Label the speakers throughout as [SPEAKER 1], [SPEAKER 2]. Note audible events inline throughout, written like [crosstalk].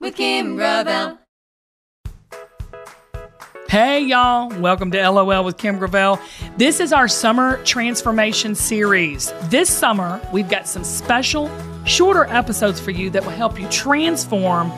[SPEAKER 1] with Kim Gravel.
[SPEAKER 2] Hey, y'all. Welcome to LOL with Kim Gravel. This is our summer transformation series. This summer, we've got some special, shorter episodes for you that will help you transform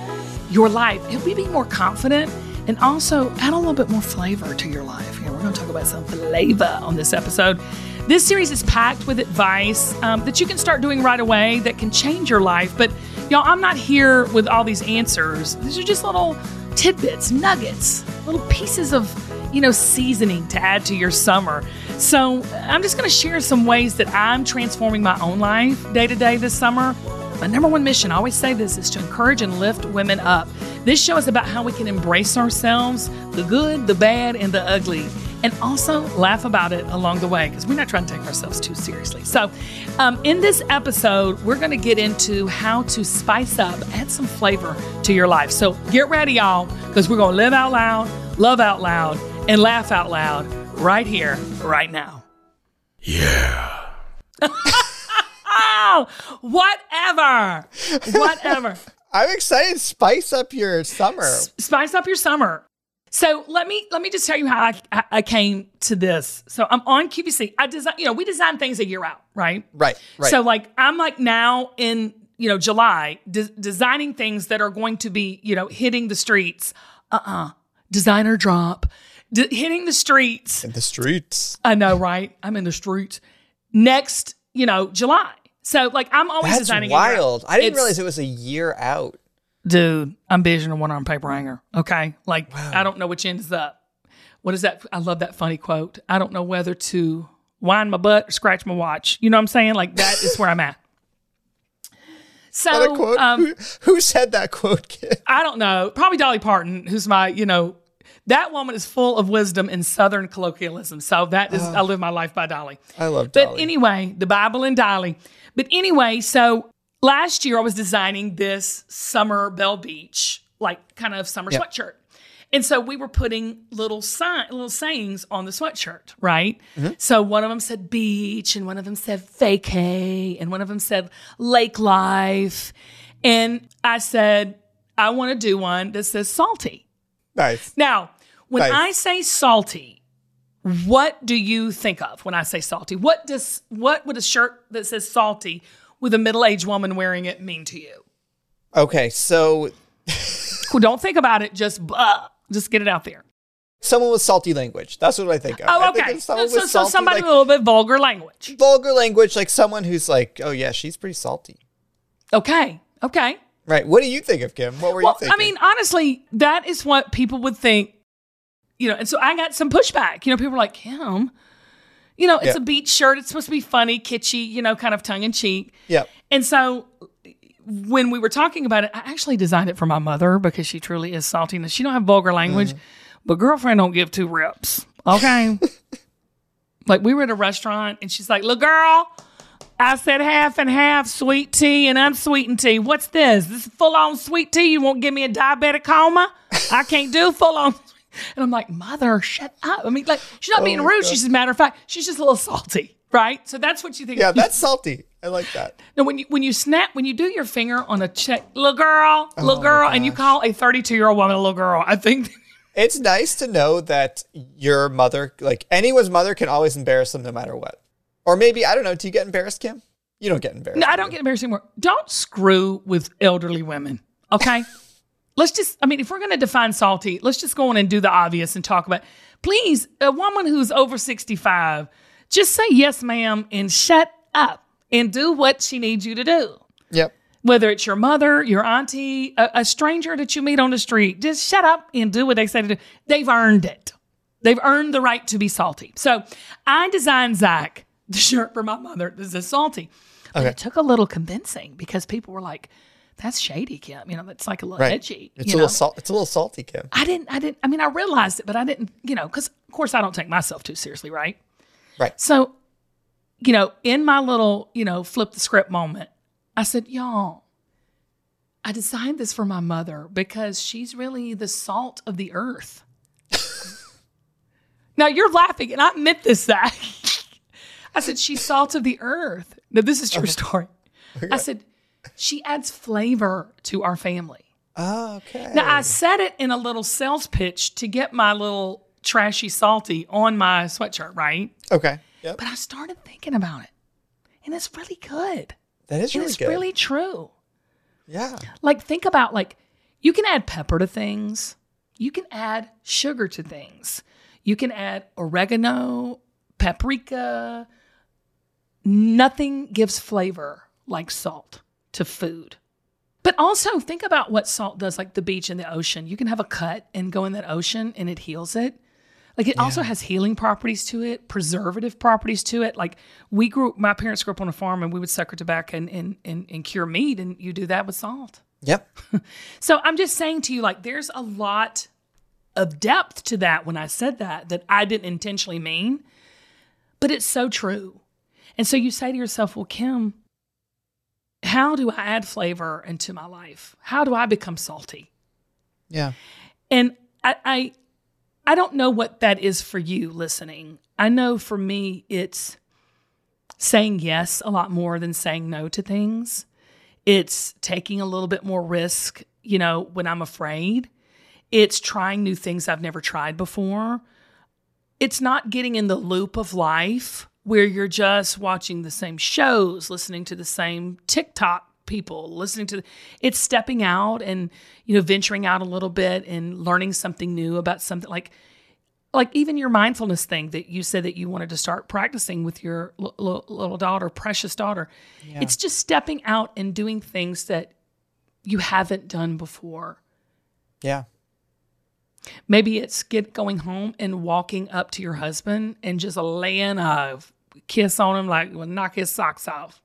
[SPEAKER 2] your life. Help you be more confident and also add a little bit more flavor to your life. Know, we're going to talk about some flavor on this episode. This series is packed with advice um, that you can start doing right away that can change your life. But, y'all, I'm not here with all these answers. These are just little tidbits, nuggets, little pieces of, you know, seasoning to add to your summer. So I'm just going to share some ways that I'm transforming my own life day to day this summer. My number one mission, I always say this, is to encourage and lift women up. This show is about how we can embrace ourselves, the good, the bad, and the ugly and also laugh about it along the way because we're not trying to take ourselves too seriously. So, um, in this episode, we're going to get into how to spice up, add some flavor to your life. So, get ready, y'all, because we're going to live out loud, love out loud, and laugh out loud right here, right now.
[SPEAKER 3] Yeah.
[SPEAKER 2] oh, [laughs] whatever. Whatever. [laughs]
[SPEAKER 3] I'm excited. Spice up your summer.
[SPEAKER 2] S- spice up your summer. So let me let me just tell you how I, I came to this. So I'm on QVC. I design, you know, we design things a year out, right?
[SPEAKER 3] Right, right.
[SPEAKER 2] So like I'm like now in you know July de- designing things that are going to be you know hitting the streets. Uh uh Designer drop, de- hitting the streets.
[SPEAKER 3] In the streets.
[SPEAKER 2] I know, right? I'm in the streets next. You know, July. So like I'm always
[SPEAKER 3] That's
[SPEAKER 2] designing. a year out.
[SPEAKER 3] wild. I didn't
[SPEAKER 2] It's-
[SPEAKER 3] realize it was a year out.
[SPEAKER 2] Dude, I'm vision a one arm paper hanger. Okay. Like, I don't know which end is up. What is that? I love that funny quote. I don't know whether to wind my butt or scratch my watch. You know what I'm saying? Like, that is where I'm at. [laughs] So, um,
[SPEAKER 3] who, who said that quote, kid?
[SPEAKER 2] I don't know. Probably Dolly Parton, who's my, you know, that woman is full of wisdom and Southern colloquialism. So that is, I live my life by Dolly.
[SPEAKER 3] I love Dolly.
[SPEAKER 2] But anyway, the Bible and Dolly. But anyway, so last year I was designing this summer Bell Beach, like kind of summer
[SPEAKER 3] Yep.
[SPEAKER 2] sweatshirt. And so we were putting little sign, little sayings on the sweatshirt, right?
[SPEAKER 3] Mm-hmm.
[SPEAKER 2] So one of them said beach, and one of them said vacay, and one of them said lake life. And I said, I want to do one that says salty.
[SPEAKER 3] nice.
[SPEAKER 2] Now, when
[SPEAKER 3] Nice.
[SPEAKER 2] I say salty, what do you think of when I say salty? What does what would a shirt that says salty with a middle-aged woman wearing it mean to you?
[SPEAKER 3] Okay, so
[SPEAKER 2] Well, don't think about it. Just uh, just get it out there.
[SPEAKER 3] someone with salty language. That's what I think of.
[SPEAKER 2] Oh, okay. So,
[SPEAKER 3] someone
[SPEAKER 2] so,
[SPEAKER 3] with
[SPEAKER 2] so
[SPEAKER 3] salty,
[SPEAKER 2] somebody
[SPEAKER 3] like,
[SPEAKER 2] with a little bit vulgar language.
[SPEAKER 3] vulgar language, like someone who's like, oh yeah, she's pretty salty.
[SPEAKER 2] Okay. Okay.
[SPEAKER 3] Right. What do you think of Kim? What were
[SPEAKER 2] Well,
[SPEAKER 3] you thinking?
[SPEAKER 2] I mean, honestly, that is what people would think. You know, and so I got some pushback. You know, people were like, Kim, you know, it's
[SPEAKER 3] Yeah.
[SPEAKER 2] a beach shirt. It's supposed to be funny, kitschy, you know, kind of tongue in cheek.
[SPEAKER 3] yeah.
[SPEAKER 2] And so when we were talking about it, I actually designed it for my mother because she truly is salty and she don't have vulgar language,
[SPEAKER 3] Mm-hmm.
[SPEAKER 2] but girlfriend don't give two rips. Okay. [laughs] like we were at a restaurant and she's like, little girl, I said half and half sweet tea and unsweetened tea. What's this? This is full on sweet tea. You won't give me a diabetic coma? I can't do full on. And I'm like, mother, shut up. I mean, like, she's not oh
[SPEAKER 3] being
[SPEAKER 2] rude.
[SPEAKER 3] God.
[SPEAKER 2] She's a matter of fact, she's just a little salty, right? So that's what you think.
[SPEAKER 3] Yeah, that's salty. I like that.
[SPEAKER 2] No, when you when you snap when you do your finger on a check, little girl,
[SPEAKER 3] Oh
[SPEAKER 2] little girl, and you call a 32 year old woman a little girl, I think [laughs]
[SPEAKER 3] It's nice to know that your mother, like anyone's mother, can always embarrass them no matter what. Or maybe, I don't know, do you get embarrassed, Kim? You don't get embarrassed.
[SPEAKER 2] no, I don't get embarrassed anymore. Don't screw with elderly women, okay? Let's just I mean, if we're gonna define salty, let's just go on and do the obvious and talk about. Please, a woman who's over 65, just say yes, ma'am, and shut up and do what she needs you to do.
[SPEAKER 3] Yep.
[SPEAKER 2] whether it's your mother, your auntie, a, a stranger that you meet on the street, just shut up and do what they say to do. They've earned it. They've earned the right to be salty. So I designed Zach the shirt for my mother This is salty. But
[SPEAKER 3] Okay.
[SPEAKER 2] it took a little convincing because people were like, that's shady, Kim. You know, that's like a little
[SPEAKER 3] Right.
[SPEAKER 2] edgy.
[SPEAKER 3] It's a
[SPEAKER 2] know?
[SPEAKER 3] little salt. It's a little salty, Kim.
[SPEAKER 2] I didn't, I didn't, I mean, I realized it, but I didn't, you know, because of course I don't take myself too seriously, right?
[SPEAKER 3] Right.
[SPEAKER 2] So, you know, in my little, you know, flip the script moment, I said, y'all, I designed this for my mother because she's really the salt of the earth. [laughs] now you're laughing, and I meant this, Zach. [laughs] I said, she's salt of the earth. Now, this is true story. I said, she adds flavor to our family.
[SPEAKER 3] Oh, okay.
[SPEAKER 2] Now, I said it in a little sales pitch to get my little trashy salty on my sweatshirt, right?
[SPEAKER 3] okay. Yep.
[SPEAKER 2] But I started thinking about it, and it's really good.
[SPEAKER 3] That is
[SPEAKER 2] And
[SPEAKER 3] really
[SPEAKER 2] it's
[SPEAKER 3] good.
[SPEAKER 2] really true.
[SPEAKER 3] yeah.
[SPEAKER 2] Like, think about like you can add pepper to things, you can add sugar to things, you can add oregano, paprika. Nothing gives flavor like salt to food. But also think about what salt does, like the beach and the ocean. You can have a cut and go in that ocean and it heals it. Like it also has healing properties to it, preservative properties to it. Like we grew, my parents grew up on a farm and we would sucker tobacco and, and, and, and cure meat, and you do that with salt.
[SPEAKER 3] Yep. [laughs]
[SPEAKER 2] So I'm just saying to you, like, there's a lot of depth to that when I said that, that I didn't intentionally mean, but it's so true. And so you say to yourself, well, Kim, how do I add flavor into my life? How do I become salty?
[SPEAKER 3] Yeah.
[SPEAKER 2] And I, I, I don't know what that is for you listening. I know for me, it's saying yes a lot more than saying no to things. It's taking a little bit more risk, you know, when I'm afraid. It's trying new things I've never tried before. It's not getting in the loop of life where you're just watching the same shows, listening to the same TikTok people, listening to it's stepping out and you know venturing out a little bit and learning something new about something like like even your mindfulness thing that you said that you wanted to start practicing with your l- l- little daughter, precious daughter. It's just stepping out and doing things that you haven't done before.
[SPEAKER 3] Yeah.
[SPEAKER 2] Maybe it's get going home and walking up to your husband and just laying a kiss on him like well, knock his socks off.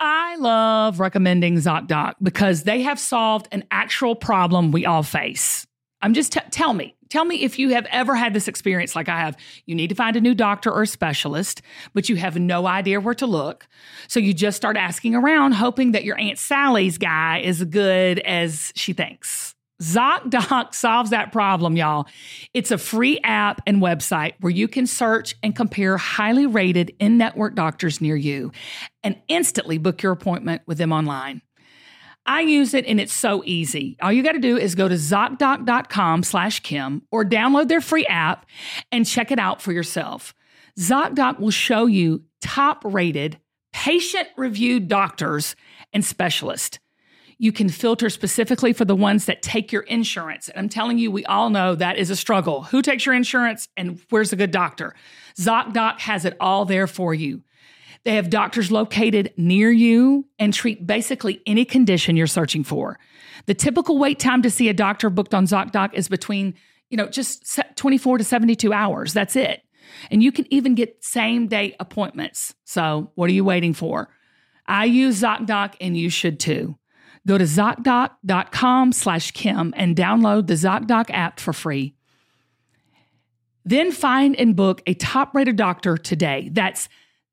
[SPEAKER 2] I love recommending ZocDoc because they have solved an actual problem we all face. I'm just t- tell me, tell me if you have ever had this experience like I have. You need to find a new doctor or specialist, but you have no idea where to look. So you just start asking around, hoping that your Aunt Sally's guy is good as she thinks. ZocDoc solves that problem, y'all. It's a free app and website where you can search and compare highly rated in network doctors near you and instantly book your appointment with them online. I use it and it's so easy. All you got to do is go to ZocDoc.com slash Kim or download their free app and check it out for yourself. ZocDoc will show you top rated, patient reviewed doctors and specialists you can filter specifically for the ones that take your insurance. And I'm telling you, we all know that is a struggle. Who takes your insurance and where's a good doctor? ZocDoc has it all there for you. They have doctors located near you and treat basically any condition you're searching for. The typical wait time to see a doctor booked on ZocDoc is between, you know, just 24 to 72 hours. That's it. And you can even get same day appointments. So, what are you waiting for? I use ZocDoc and you should too. Go to ZocDoc.com slash Kim and download the ZocDoc app for free. Then find and book a top rated doctor today. That's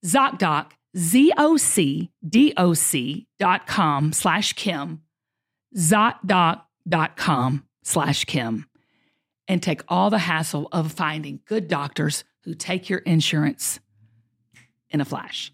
[SPEAKER 2] ZocDoc, Z O C D O C dot com slash Kim, ZocDoc.com slash Kim, and take all the hassle of finding good doctors who take your insurance in a flash.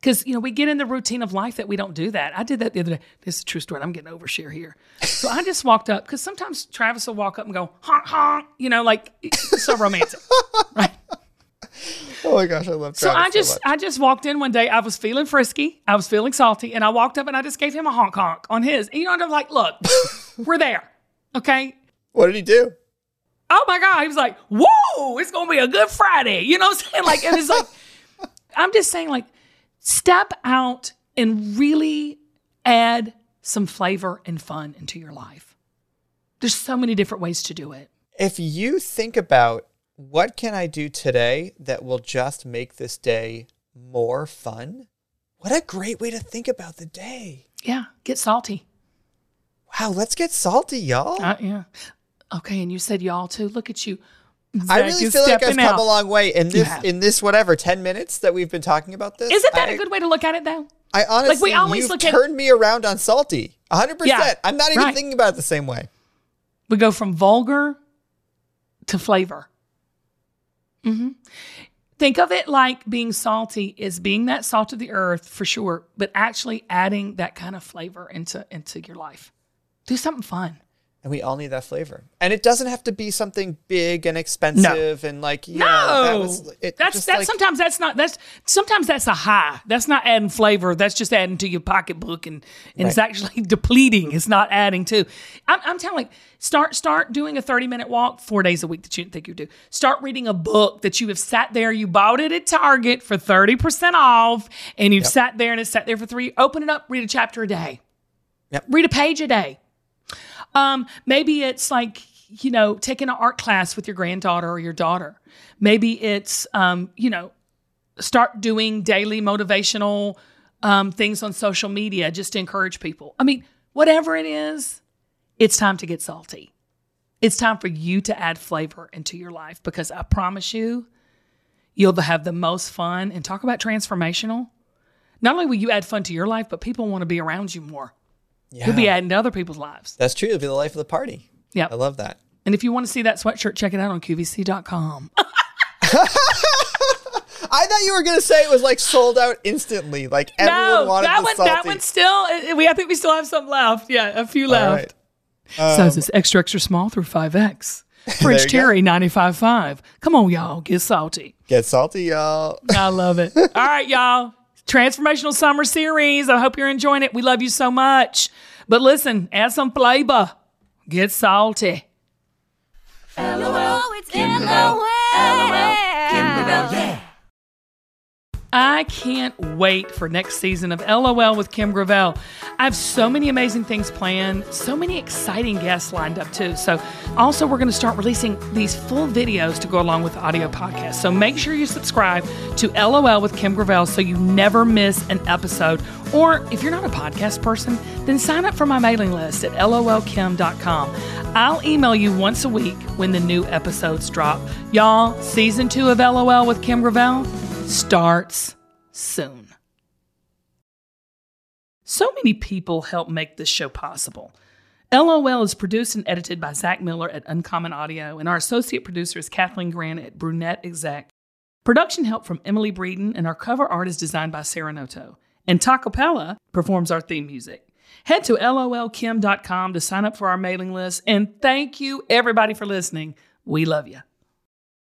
[SPEAKER 2] Because, you know, we get in the routine of life that we don't do that. I did that the other day. This is a true story. I'm getting overshare here. So I just walked up because sometimes Travis will walk up and go, honk, honk, you know, like it's so romantic. [laughs] right.
[SPEAKER 3] Oh my gosh, I love Travis.
[SPEAKER 2] So I just
[SPEAKER 3] much.
[SPEAKER 2] I just walked in one day. I was feeling frisky. I was feeling salty, and I walked up and I just gave him a honk honk on his. And, you know, I'm like, look, [laughs] we're there, okay.
[SPEAKER 3] what did he do?
[SPEAKER 2] Oh my god, he was like, whoa, it's gonna be a good Friday. You know what I'm saying? Like, and it's like, I'm just saying, like, step out and really add some flavor and fun into your life. There's so many different ways to do it.
[SPEAKER 3] If you think about what can I do today that will just make this day more fun, what a great way to think about the day.
[SPEAKER 2] Yeah, get salty.
[SPEAKER 3] Wow, let's get salty, y'all.
[SPEAKER 2] Uh, yeah. Okay, and you said y'all too. Look at you.
[SPEAKER 3] I really feel like I've come
[SPEAKER 2] out.
[SPEAKER 3] a long way in this
[SPEAKER 2] have.
[SPEAKER 3] in this whatever 10 minutes that we've been talking about this.
[SPEAKER 2] Isn't that
[SPEAKER 3] I,
[SPEAKER 2] a good way to look at it, though?
[SPEAKER 3] I honestly, like
[SPEAKER 2] we always
[SPEAKER 3] you've
[SPEAKER 2] look at-
[SPEAKER 3] turned me around on salty. 100%. I'm not even
[SPEAKER 2] right.
[SPEAKER 3] thinking about it the same way.
[SPEAKER 2] We go from vulgar to flavor. Mm-hmm. Think of it like being salty is being that salt of the earth for sure, but actually adding that kind of flavor into into your life. Do something fun.
[SPEAKER 3] And we all need that flavor. And it doesn't have to be something big and expensive and like, you
[SPEAKER 2] No,
[SPEAKER 3] know, that was, it
[SPEAKER 2] that's that's
[SPEAKER 3] like,
[SPEAKER 2] sometimes that's not that's sometimes that's a high. That's not adding flavor. That's just adding to your pocketbook, and and it's actually [laughs] depleting. It's not adding to. I'm, I'm telling start start doing a 30 minute walk four days a week that you didn't think you'd do. Start reading a book that you have sat there. You bought it at Target for 30 percent off, and you've sat there and it's sat there for three. Open it up, read a chapter a day.
[SPEAKER 3] Yep.
[SPEAKER 2] Read a page a day. Um, maybe it's like, you know, taking an art class with your granddaughter or your daughter. Maybe it's, um, you know, start doing daily motivational um, things on social media just to encourage people. I mean, whatever it is, it's time to get salty. It's time for you to add flavor into your life because I promise you, you'll have the most fun. And talk about transformational. Not only will you add fun to your life, but people want to be around you more.
[SPEAKER 3] Yeah,
[SPEAKER 2] You'll be adding to other people's lives.
[SPEAKER 3] that's true. It'll be the life of the party.
[SPEAKER 2] Yep.
[SPEAKER 3] I love that.
[SPEAKER 2] And if you want to see that sweatshirt, check it out on QVC.com. [laughs]
[SPEAKER 3] I thought you were going to say it was like sold out instantly. Like everyone
[SPEAKER 2] no,
[SPEAKER 3] wanted
[SPEAKER 2] that
[SPEAKER 3] the
[SPEAKER 2] one,
[SPEAKER 3] salty.
[SPEAKER 2] that one still. We, I think we still have some left. Yeah, a few left.
[SPEAKER 3] right.
[SPEAKER 2] Size is um, extra, extra small through 5X. [laughs] French
[SPEAKER 3] There you go.
[SPEAKER 2] Terry 95.5. Come on, y'all. Get salty.
[SPEAKER 3] Get salty, y'all.
[SPEAKER 2] I love it. [laughs] All right, y'all. Transformational Summer Series. I hope you're enjoying it. We love you so much. But listen, add some flavor. Get salty.
[SPEAKER 1] LOL, it's LOL.
[SPEAKER 2] I can't wait for next season of LOL with Kim Gravel. I have so many amazing things planned, so many exciting guests lined up too. So, also, we're going to start releasing these full videos to go along with the audio podcast. So, make sure you subscribe to LOL with Kim Gravel so you never miss an episode. Or if you're not a podcast person, then sign up for my mailing list at lolkim.com. I'll email you once a week when the new episodes drop. Y'all, season two of LOL with Kim Gravel starts soon. So many people help make this show possible. LOL is produced and edited by Zach Miller at Uncommon Audio, and our associate producer is Kathleen Grant at Brunette Exec. Production help from Emily Breeden, and our cover art is designed by Sarah Noto. And Tacopella performs our theme music. Head to lolkim.com to sign up for our mailing list, and thank you everybody for listening. We love you.